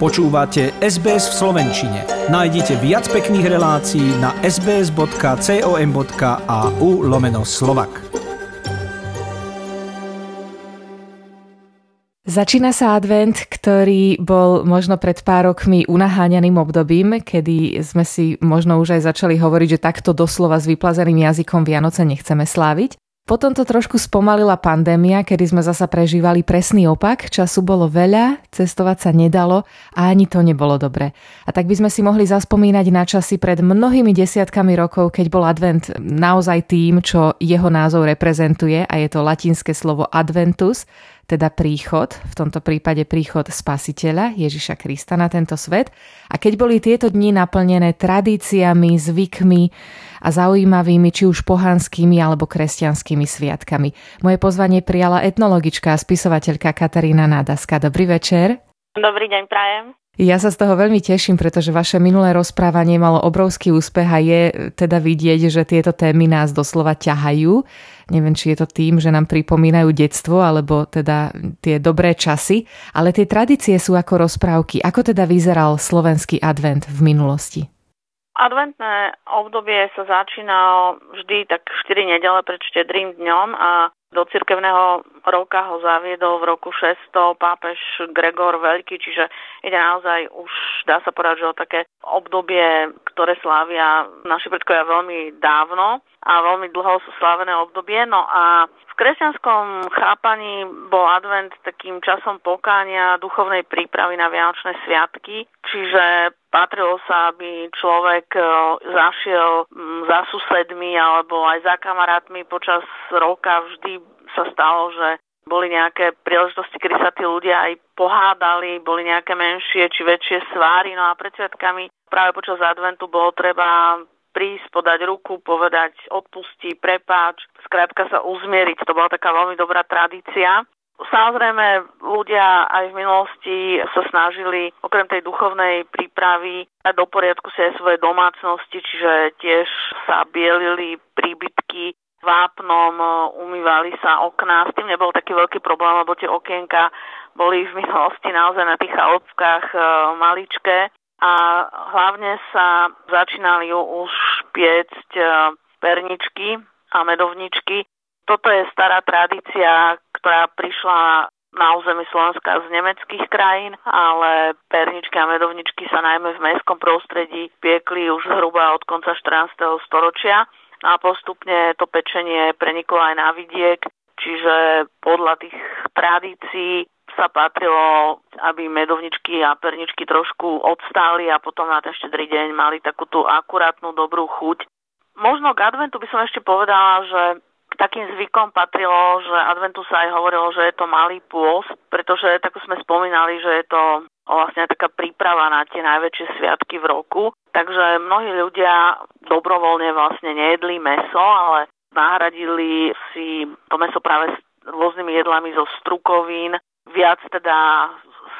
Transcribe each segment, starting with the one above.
Počúvate SBS v Slovenčine. Nájdite viac pekných relácií na sbs.com.au lomeno slovak. Začína sa advent, ktorý bol možno pred pár rokmi unaháňaným obdobím, kedy sme si možno už aj začali hovoriť, že takto doslova s vyplazeným jazykom Vianoce nechceme sláviť. Potom to trošku spomalila pandémia, kedy sme zasa prežívali presný opak, času bolo veľa, cestovať sa nedalo a ani to nebolo dobre. A tak by sme si mohli zaspomínať na časy pred mnohými desiatkami rokov, keď bol advent naozaj tým, čo jeho názov reprezentuje a je to latinské slovo adventus, teda príchod, v tomto prípade príchod spasiteľa Ježiša Krista na tento svet. A keď boli tieto dni naplnené tradíciami, zvykmi, a zaujímavými či už pohanskými alebo kresťanskými sviatkami. Moje pozvanie prijala etnologička a spisovateľka Katarína Nádaska. Dobrý večer. Dobrý deň, prajem. Ja sa z toho veľmi teším, pretože vaše minulé rozprávanie malo obrovský úspech a je teda vidieť, že tieto témy nás doslova ťahajú. Neviem, či je to tým, že nám pripomínajú detstvo, alebo teda tie dobré časy, ale tie tradície sú ako rozprávky. Ako teda vyzeral slovenský advent v minulosti? Adventné obdobie sa začína vždy tak 4 nedele pred štedrým dňom a do cirkevného roka ho zaviedol v roku 600 pápež Gregor Veľký, čiže ide naozaj už, dá sa povedať, že o také obdobie, ktoré slávia naši predkovia veľmi dávno a veľmi dlho sú slávené obdobie. No a v kresťanskom chápaní bol advent takým časom pokánia, duchovnej prípravy na Vianočné sviatky, čiže patrilo sa, aby človek e, zašiel za susedmi alebo aj za kamarátmi počas roka. Vždy sa stalo, že boli nejaké príležitosti, kedy sa tí ľudia aj pohádali, boli nejaké menšie či väčšie sváry. No a pred sviatkami práve počas adventu bolo treba prísť, podať ruku, povedať odpustí, prepáč, skrátka sa uzmieriť. To bola taká veľmi dobrá tradícia. Samozrejme, ľudia aj v minulosti sa snažili okrem tej duchovnej prípravy dať do poriadku si aj svoje domácnosti, čiže tiež sa bielili príbytky vápnom, umývali sa okná. S tým nebol taký veľký problém, lebo tie okienka boli v minulosti naozaj na tých chalopkách e, maličké a hlavne sa začínali už piecť e, perničky a medovničky toto je stará tradícia, ktorá prišla na území Slovenska z nemeckých krajín, ale perničky a medovničky sa najmä v mestskom prostredí piekli už zhruba od konca 14. storočia a postupne to pečenie preniklo aj na vidiek, čiže podľa tých tradícií sa patrilo, aby medovničky a perničky trošku odstáli a potom na ten štedrý deň mali takú tú akurátnu dobrú chuť. Možno k adventu by som ešte povedala, že takým zvykom patrilo, že adventu sa aj hovorilo, že je to malý pôst, pretože tak sme spomínali, že je to vlastne taká príprava na tie najväčšie sviatky v roku. Takže mnohí ľudia dobrovoľne vlastne nejedli meso, ale nahradili si to meso práve s rôznymi jedlami zo strukovín. Viac teda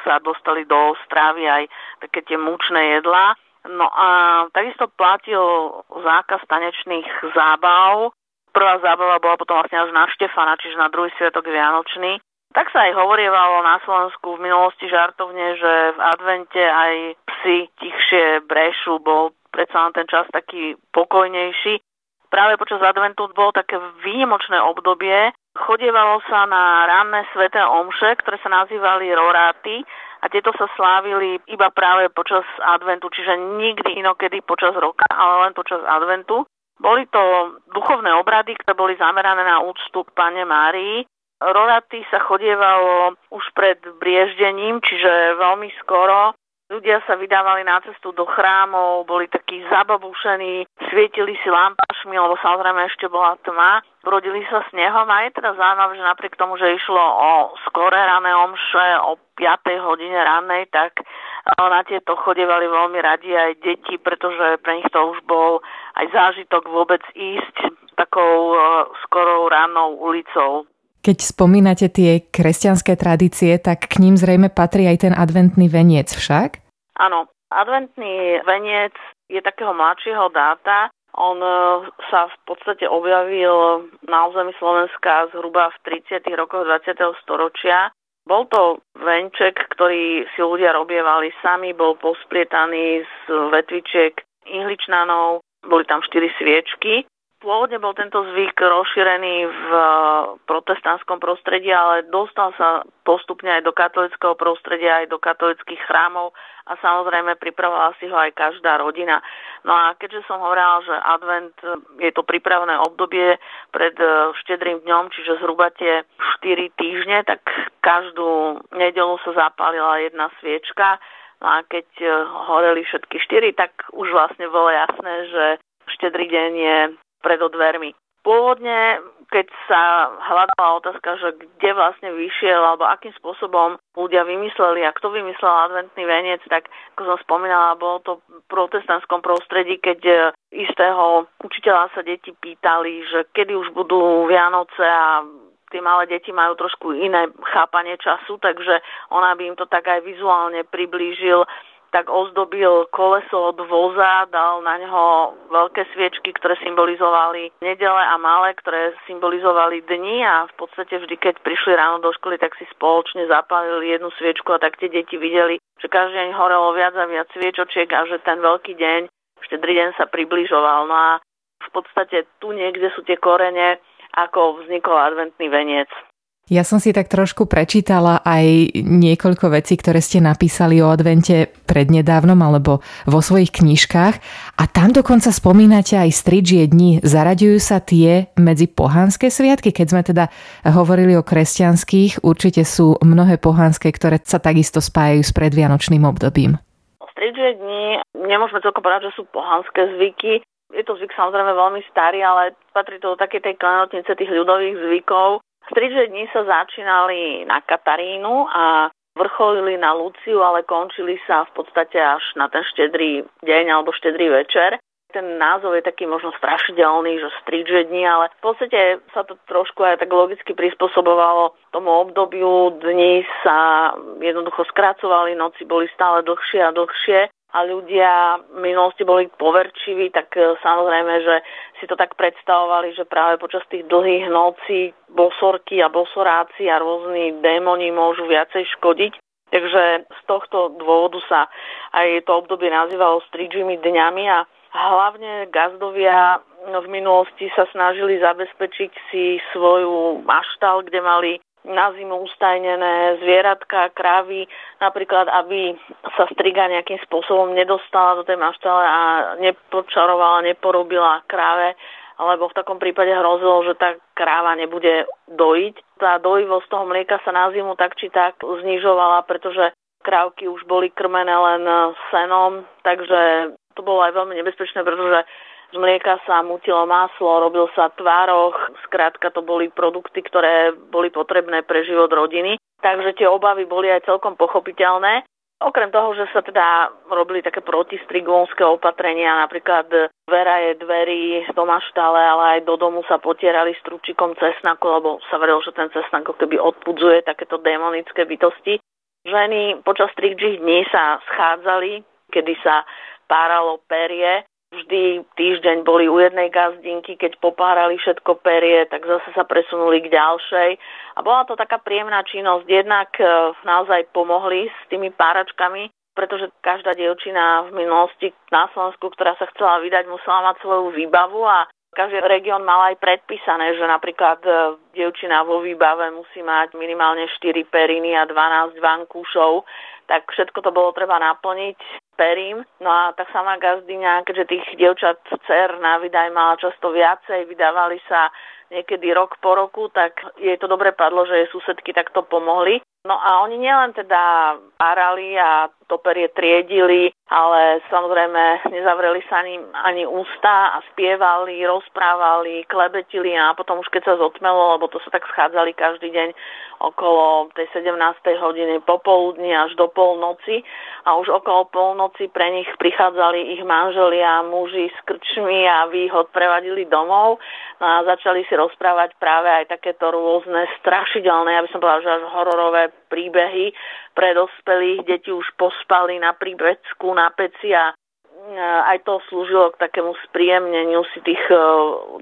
sa dostali do strávy aj také tie mučné jedlá. No a takisto platil zákaz tanečných zábav, Prvá zábava bola potom vlastne až na Štefana, čiže na druhý sviatok Vianočný. Tak sa aj hovorievalo na Slovensku v minulosti žartovne, že v advente aj psi tichšie brešu, bol predsa len ten čas taký pokojnejší. Práve počas adventu bolo také výnimočné obdobie. Chodievalo sa na ranné sveté omše, ktoré sa nazývali roráty a tieto sa slávili iba práve počas adventu, čiže nikdy inokedy počas roka, ale len počas adventu. Boli to duchovné obrady, ktoré boli zamerané na úctu k Pane Márii. Roraty sa chodievalo už pred brieždením, čiže veľmi skoro. Ľudia sa vydávali na cestu do chrámov, boli takí zababušení, svietili si lampašmi, lebo samozrejme ešte bola tma. Rodili sa snehom a je teda zaujímavé, že napriek tomu, že išlo o skore rané omše, o 5. hodine rannej, tak na tieto chodievali veľmi radi aj deti, pretože pre nich to už bol aj zážitok vôbec ísť takou e, skorou ránou ulicou. Keď spomínate tie kresťanské tradície, tak k ním zrejme patrí aj ten adventný veniec však? Áno, adventný veniec je takého mladšieho dáta. On e, sa v podstate objavil na území Slovenska zhruba v 30. rokoch 20. storočia Bol to venček, ktorý si ľudia robievali sami, bol posplietaný z vetvičiek ihličnanov, boli tam štyri sviečky Pôvodne bol tento zvyk rozšírený v eh, protestantskom prostredí, ale dostal sa postupne aj do katolického prostredia, aj do katolických chrámov a samozrejme pripravovala si ho aj každá rodina. No a keďže som hovorila, že advent eh, je to prípravné obdobie pred eh, štedrým dňom, čiže zhruba tie 4 týždne, tak každú nedelu sa zapálila jedna sviečka. No a keď horeli všetky štyri, tak už vlastne bolo jasné, že štedrý deň je pred dvermi. Pôvodne, keď sa hľadala otázka, že kde vlastne vyšiel alebo akým spôsobom ľudia vymysleli a kto vymyslel adventný veniec, tak ako som spomínala, bolo to v protestantskom prostredí, keď e, istého učiteľa sa deti pýtali, že kedy už budú Vianoce a tie malé deti majú trošku iné chápanie času, takže ona by im to tak aj vizuálne priblížil tak ozdobil koleso od voza, dal na neho veľké sviečky, ktoré symbolizovali nedele a malé, ktoré symbolizovali dni a v podstate vždy, keď prišli ráno do školy, tak si spoločne zapálili jednu sviečku a tak tie deti videli, že každý deň horelo viac a viac sviečočiek a že ten veľký deň, štedrý deň sa približoval. No a v podstate tu niekde sú tie korene, ako vznikol adventný veniec. Ja som si tak trošku prečítala aj niekoľko vecí, ktoré ste napísali o advente prednedávnom alebo vo svojich knižkách a tam dokonca spomínate aj stridžie dni. Zaraďujú sa tie medzi pohanské sviatky, keď sme teda hovorili o kresťanských, určite sú mnohé pohanské, ktoré sa takisto spájajú s predvianočným obdobím. Stridžie dni, nemôžeme celkom povedať, že sú pohanské zvyky. Je to zvyk samozrejme veľmi starý, ale patrí to do takej tej klenotnice tých ľudových zvykov Striže dni sa začínali na Katarínu a vrcholili na Luciu, ale končili sa v podstate až na ten štedrý deň alebo štedrý večer. Ten názov je taký možno strašidelný, že striže dni, ale v podstate sa to trošku aj tak logicky prispôsobovalo tomu obdobiu. Dni sa jednoducho skracovali, noci boli stále dlhšie a dlhšie a ľudia v minulosti boli poverčiví, tak e, samozrejme, že si to tak predstavovali, že práve počas tých dlhých nocí bosorky a bosoráci a rôzni démoni môžu viacej škodiť. Takže z tohto dôvodu sa aj to obdobie nazývalo stridžimi dňami a hlavne gazdovia v minulosti sa snažili zabezpečiť si svoju maštal, kde mali na zimu ustajnené zvieratka, krávy, napríklad, aby sa striga nejakým spôsobom nedostala do tej maštale a nepočarovala, neporobila kráve, lebo v takom prípade hrozilo, že tá kráva nebude dojiť. Tá dojivosť toho mlieka sa na zimu tak či tak znižovala, pretože krávky už boli krmené len senom, takže to bolo aj veľmi nebezpečné, pretože z mlieka sa mutilo maslo, robil sa tvároch, skrátka to boli produkty, ktoré boli potrebné pre život rodiny. Takže tie obavy boli aj celkom pochopiteľné. Okrem toho, že sa teda robili také protistrigónske opatrenia, napríklad je dverí do maštale, ale aj do domu sa potierali stručikom cesnaku, lebo sa verilo, že ten cesnak ako keby odpudzuje takéto démonické bytosti. Ženy počas strigžích dní sa schádzali, kedy sa páralo perie vždy týždeň boli u jednej gazdinky, keď popárali všetko perie, tak zase sa presunuli k ďalšej. A bola to taká príjemná činnosť. Jednak e, naozaj pomohli s tými páračkami, pretože každá dievčina v minulosti na Slovensku, ktorá sa chcela vydať, musela mať svoju výbavu a každý región mal aj predpísané, že napríklad e, dievčina vo výbave musí mať minimálne 4 periny a 12 vankúšov, tak všetko to bolo treba naplniť perím. No a tá sama gazdyňa, keďže tých dievčat dcer na vydaj mala často viacej, vydávali sa niekedy rok po roku, tak jej to dobre padlo, že jej susedky takto pomohli. No a oni nielen teda párali a toperie triedili, ale samozrejme nezavreli sa ani, ani ústa a spievali, rozprávali, klebetili a potom už keď sa zotmelo, lebo to sa tak schádzali každý deň okolo tej 17. hodiny popoludní až do polnoci a už okolo polnoci pre nich prichádzali ich manželia, muži s krčmi a vy ich odprevadili domov no a začali si rozprávať práve aj takéto rôzne strašidelné, ja by som povedala, že až hororové príbehy pre dospelých. Deti už pospali na príbecku, na peci a aj to slúžilo k takému spríjemneniu si tých e,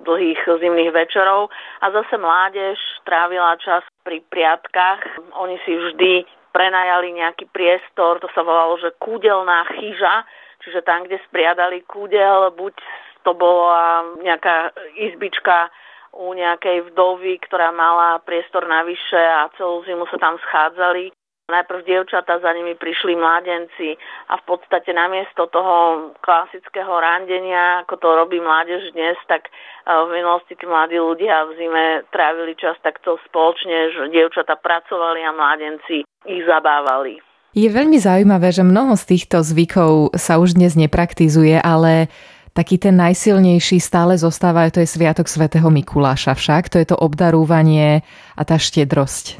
dlhých zimných večerov. A zase mládež trávila čas pri priatkách. oni si vždy prenajali nejaký priestor, to sa volalo, že kúdelná chyža, čiže tam, kde spriadali kúdel, buď to bola nejaká izbička u nejakej vdovy, ktorá mala priestor navyše a celú zimu sa tam schádzali. Najprv dievčata, za nimi prišli mládenci a v podstate namiesto toho klasického randenia, ako to robí mládež dnes, tak e, v minulosti tí mladí ľudia v zime trávili čas takto spoločne, že dievčata pracovali a mládenci ich zabávali. Je veľmi zaujímavé, že mnoho z týchto zvykov sa už dnes nepraktizuje, ale taký ten najsilnejší stále zostáva, to je Sviatok svätého Mikuláša však, to je to obdarúvanie a tá štedrosť.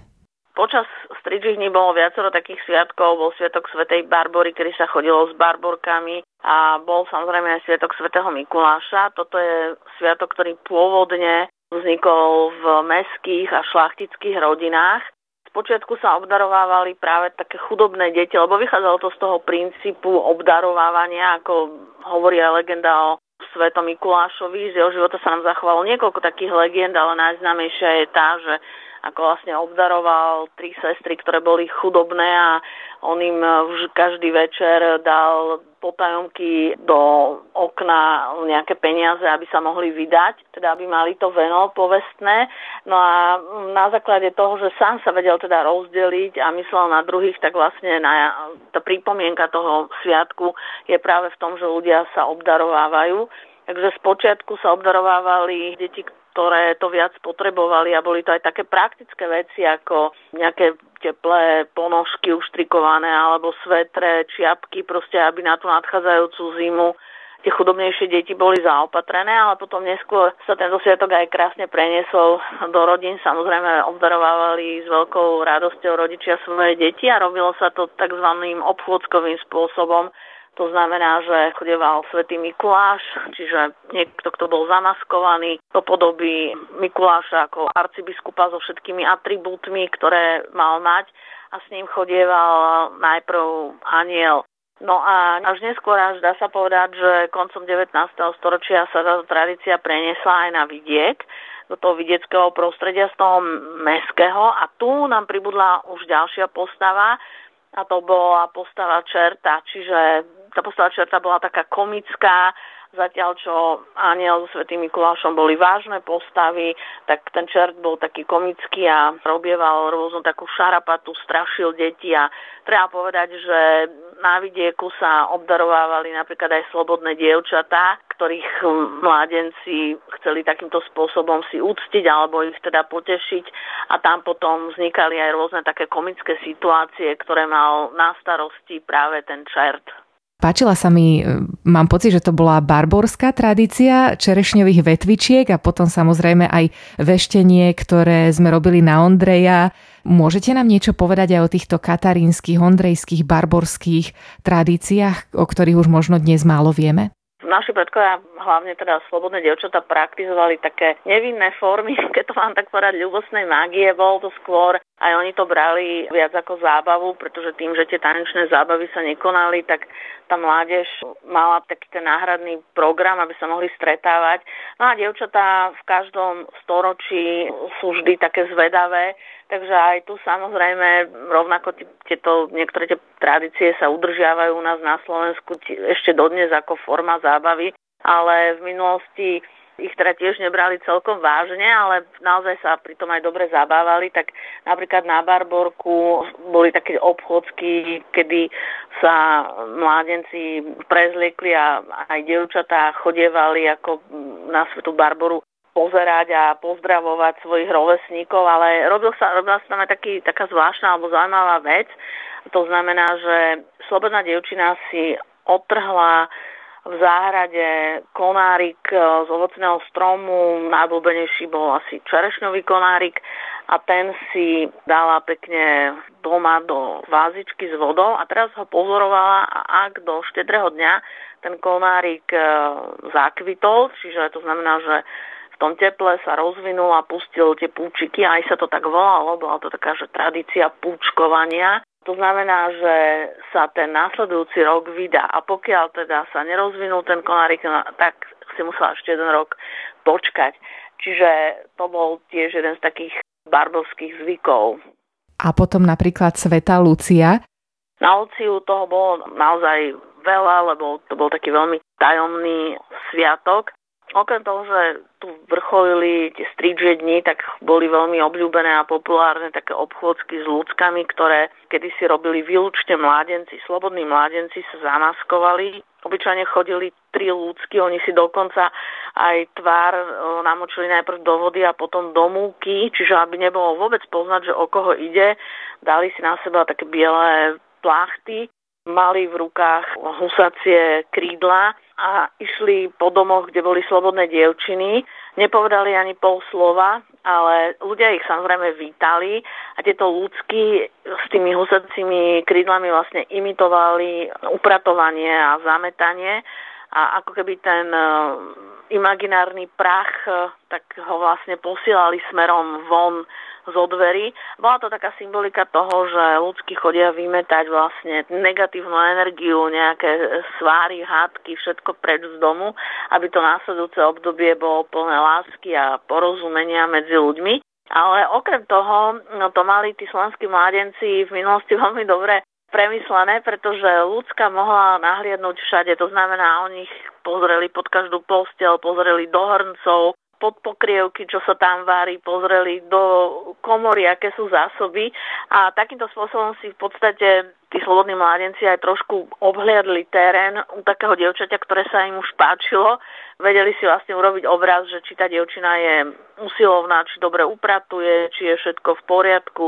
Počas Stridžihni bolo viacero takých sviatkov, bol Sviatok Svetej Barbory, kedy sa chodilo s barborkami a bol samozrejme aj Sviatok Svetého Mikuláša. Toto je sviatok, ktorý pôvodne vznikol v meských a šlachtických rodinách. Spočiatku sa obdarovávali práve také chudobné deti, lebo vychádzalo to z toho princípu obdarovávania, ako hovorí aj legenda o Svetom Mikulášovi. Z jeho života sa nám zachovalo niekoľko takých legend, ale najznámejšia je tá, že ako vlastne obdaroval tri sestry, ktoré boli chudobné a on im už každý večer dal potajomky do okna nejaké peniaze, aby sa mohli vydať, teda aby mali to veno povestné. No a na základe toho, že sám sa vedel teda rozdeliť a myslel na druhých, tak vlastne na, tá prípomienka toho sviatku je práve v tom, že ľudia sa obdarovávajú. Takže z počiatku sa obdarovávali deti, ktoré to viac potrebovali a boli to aj také praktické veci ako nejaké teplé ponožky uštrikované alebo svetre, čiapky, proste aby na tú nadchádzajúcu zimu tie chudobnejšie deti boli zaopatrené, ale potom neskôr sa tento sviatok aj krásne preniesol do rodín. Samozrejme obdarovávali s veľkou radosťou rodičia svoje deti a robilo sa to tzv. obchôdzkovým spôsobom, to znamená, že chodeval svätý Mikuláš, čiže niekto, kto bol zamaskovaný do podoby Mikuláša ako arcibiskupa so všetkými atribútmi, ktoré mal mať a s ním chodieval najprv aniel. No a až neskôr, až dá sa povedať, že koncom 19. storočia sa táto tradícia preniesla aj na vidiek, do toho vidieckého prostredia z toho meského a tu nám pribudla už ďalšia postava a to bola postava čerta, čiže tá postava čerta bola taká komická, zatiaľ čo Aniel so Svetým Mikulášom boli vážne postavy, tak ten čert bol taký komický a robieval rôznu takú šarapatu, strašil deti a treba povedať, že na vidieku sa obdarovávali napríklad aj slobodné dievčatá, ktorých mládenci chceli takýmto spôsobom si úctiť alebo ich teda potešiť a tam potom vznikali aj rôzne také komické situácie, ktoré mal na starosti práve ten čert. Páčila sa mi, e, mám pocit, že to bola barborská tradícia čerešňových vetvičiek a potom samozrejme aj veštenie, ktoré sme robili na Ondreja. Môžete nám niečo povedať aj o týchto katarínskych, ondrejských, barborských tradíciách, o ktorých už možno dnes málo vieme? Naši predkovia, hlavne teda slobodné dievčatá, praktizovali také nevinné formy, keď to mám tak povedať, ľubostnej mágie. Bol to skôr, aj oni to brali viac ako zábavu, pretože tým, že tie tanečné zábavy sa nekonali, tak tá mládež mala taký ten náhradný program, aby sa mohli stretávať. No a dievčatá v každom storočí sú vždy také zvedavé, Takže aj tu samozrejme rovnako tieto niektoré tie tradície sa udržiavajú u nás na Slovensku ešte dodnes ako forma zábavy, ale v minulosti ich teda tiež nebrali celkom vážne, ale naozaj sa pri tom aj dobre zabávali, tak napríklad na Barborku boli také obchodsky, kedy sa mládenci prezliekli a aj dievčatá chodievali ako na Svetu Barboru pozerať a pozdravovať svojich rovesníkov, ale robil sa, robila sa tam aj taký, taká zvláštna alebo zaujímavá vec. To znamená, že slobodná dievčina si otrhla v záhrade konárik e, z ovocného stromu, najblúbenejší bol asi čerešňový konárik a ten si dala pekne doma do vázičky s vodou a teraz ho pozorovala a ak do štedrého dňa ten konárik e, zakvitol, čiže to znamená, že tom teple sa rozvinul a pustil tie púčiky, aj sa to tak volalo, bola to taká, že tradícia púčkovania. To znamená, že sa ten následujúci rok vydá a pokiaľ teda sa nerozvinul ten konárik, no, tak si musela ešte jeden rok počkať. Čiže to bol tiež jeden z takých barbovských zvykov. a potom napríklad Sveta Lucia. Na Luciu toho bolo naozaj veľa, lebo to bol taký veľmi tajomný sviatok. Okrem toho, že tu vrcholili tie strídže dni, tak boli veľmi obľúbené a populárne také obchôdzky s ľudskami, ktoré kedy si robili výlučne mládenci, slobodní mládenci sa zamaskovali. Obyčajne chodili tri ľudsky, oni si dokonca aj tvár namočili najprv do vody a potom do múky, čiže aby nebolo vôbec poznať, že o koho ide, dali si na seba také biele plachty. Mali v rukách husacie krídla a išli po domoch, kde boli slobodné dievčiny. Nepovedali ani pol slova, ale ľudia ich samozrejme vítali a tieto ľudsky s tými husacími krídlami vlastne imitovali upratovanie a zametanie a ako keby ten e, imaginárny prach, e, tak ho vlastne posielali smerom von zo dverí. Bola to taká symbolika toho, že ľudskí chodia vymetať vlastne negatívnu energiu, nejaké sváry, hádky, všetko preč z domu, aby to následujúce obdobie bolo plné lásky a porozumenia medzi ľuďmi. Ale okrem toho, no to mali tí slovenskí mladenci v minulosti veľmi dobre premyslené, pretože ľudská mohla nahliadnúť všade. To znamená, oni ich pozreli pod každú postel, pozreli do hrncov, pod pokrievky, čo sa tam varí, pozreli do komory, aké sú zásoby a takýmto spôsobom si v podstate tí slobodní mládenci aj trošku obhliadli terén u takého dievčaťa, ktoré sa im už páčilo. Vedeli si vlastne urobiť obraz, že či tá dievčina je usilovná, či dobre upratuje, či je všetko v poriadku.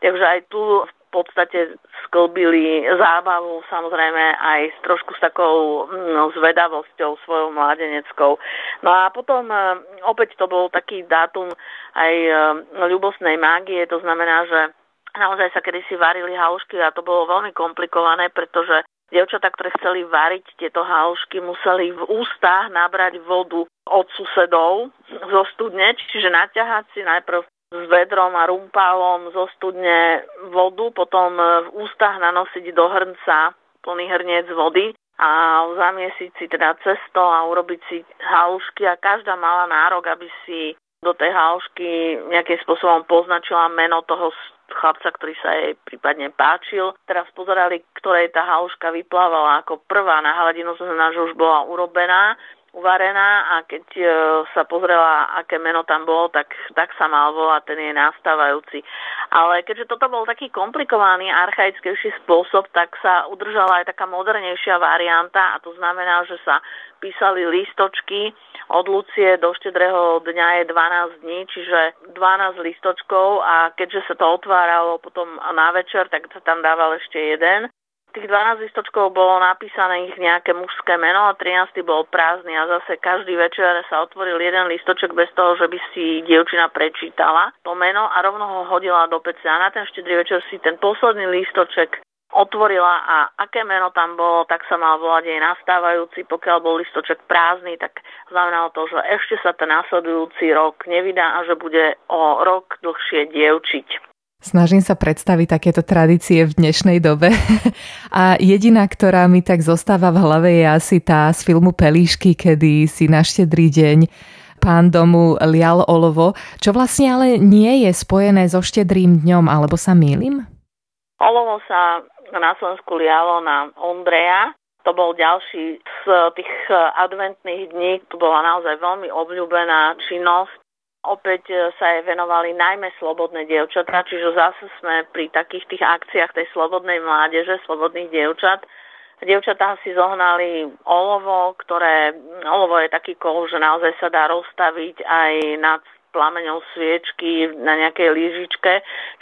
Takže aj tu v podstate sklbili zábavu samozrejme aj s trošku s takou no, zvedavosťou svojou mladeneckou. No a potom e, opäť to bol taký dátum aj e, ľubostnej mágie, to znamená, že naozaj sa kedysi varili halušky a to bolo veľmi komplikované, pretože Dievčatá, ktoré chceli variť tieto halušky, museli v ústach nabrať vodu od susedov zo studne, čiže naťahať si najprv s vedrom a rumpálom zo studne vodu, potom v ústach nanosiť do hrnca plný hrniec vody a zamiesiť si teda cesto a urobiť si halušky a každá mala nárok, aby si do tej halušky nejakým spôsobom poznačila meno toho chlapca, ktorý sa jej prípadne páčil. Teraz pozerali, ktorej tá haluška vyplávala ako prvá na hladinu, znamená, že už bola urobená uvarená a keď e, sa pozrela, aké meno tam bolo, tak, tak sa mal volať ten jej nastávajúci. Ale keďže toto bol taký komplikovaný, archaickejší spôsob, tak sa udržala aj taká modernejšia varianta a to znamená, že sa písali listočky od Lucie do štedrého dňa je 12 dní, čiže 12 listočkov a keďže sa to otváralo potom na večer, tak sa tam dával ešte jeden tých 12 listočkov bolo napísané ich nejaké mužské meno a 13 bol prázdny a zase každý večer sa otvoril jeden listoček bez toho, že by si dievčina prečítala to meno a rovno ho hodila do pece a na ten štedrý večer si ten posledný listoček otvorila a aké meno tam bolo, tak sa mal volať jej nastávajúci. Pokiaľ bol listoček prázdny, tak znamenalo to, že ešte sa ten následujúci rok nevydá a že bude o rok dlhšie dievčiť. Snažím sa predstaviť takéto tradície v dnešnej dobe. A jediná, ktorá mi tak zostáva v hlave, je asi tá z filmu Pelíšky, kedy si na štedrý deň pán domu lial olovo, čo vlastne ale nie je spojené so štedrým dňom, alebo sa mýlim? Olovo sa na Slovensku lialo na Ondreja, to bol ďalší z tých adventných dní, to bola naozaj veľmi obľúbená činnosť Opäť e, sa jej venovali najmä slobodné dievčatá, čiže zase sme pri takých tých akciách tej slobodnej mládeže, slobodných dievčat. Dievčatá si zohnali olovo, ktoré, olovo je taký kol, že naozaj sa dá rozstaviť aj nad plameňou sviečky na nejakej lyžičke,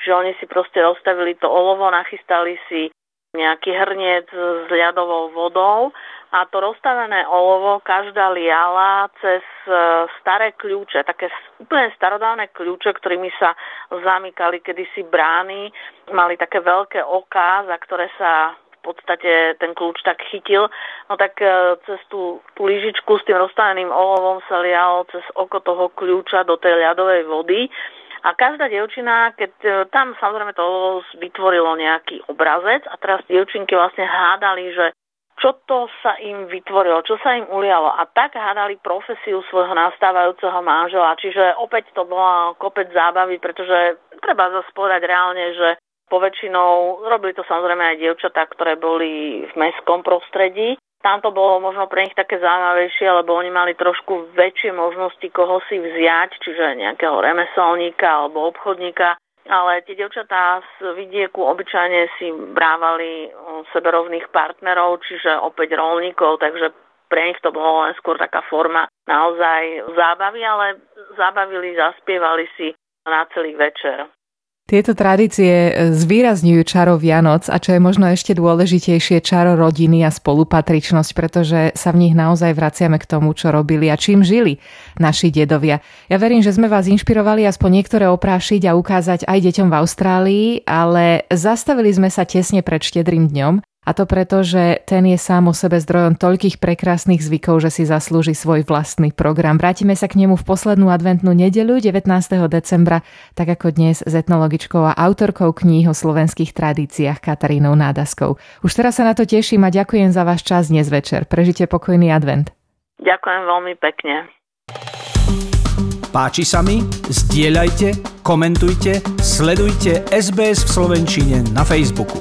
že oni si proste rozstavili to olovo, nachystali si nejaký hrniec s ľadovou vodou a to rozstavené olovo každá liala cez e, staré kľúče, také úplne starodávne kľúče, ktorými sa zamykali kedysi brány, mali také veľké oká, za ktoré sa v podstate ten kľúč tak chytil, no tak e, cez tú, tú lyžičku s tým rozstaveným olovom sa lialo cez oko toho kľúča do tej ľadovej vody. A každá dievčina, keď e, tam samozrejme to vytvorilo nejaký obrazec a teraz dievčinky vlastne hádali, že čo to sa im vytvorilo, čo sa im ulialo. A tak hádali profesiu svojho nastávajúceho manžela. Čiže opäť to bola kopec zábavy, pretože treba zase povedať reálne, že Poväčšinou robili to samozrejme aj dievčatá, ktoré boli v mestskom prostredí. Tam to bolo možno pre nich také zaujímavejšie, lebo oni mali trošku väčšie možnosti, koho si vziať, čiže nejakého remeselníka alebo obchodníka. Ale tie devčatá z vidieku obyčajne si brávali seberovných partnerov, čiže opäť rolníkov, takže pre nich to bolo len skôr taká forma naozaj zábavy, ale zabavili, zaspievali si na celý večer. Tieto tradície e, zvýrazňujú čaro Vianoc a čo je možno ešte dôležitejšie, čaro rodiny a spolupatričnosť, pretože sa v nich naozaj vraciame k tomu, čo robili a čím žili naši dedovia. Ja verím, že sme vás inšpirovali aspoň niektoré oprášiť a ukázať aj deťom v Austrálii, ale zastavili sme sa tesne pred štedrým dňom a to preto, že ten je sám o sebe zdrojom toľkých prekrásnych zvykov, že si zaslúži svoj vlastný program. Vrátime sa k nemu v poslednú adventnú nedeľu 19. decembra, tak ako dnes s etnologičkou a autorkou kníh o slovenských tradíciách Katarínou Nádaskou. Už teraz sa na to teším a ďakujem za váš čas dnes večer. Prežite pokojný advent. Ďakujem veľmi pekne. Páči sa mi? Zdieľajte, komentujte, sledujte SBS v Slovenčine na Facebooku.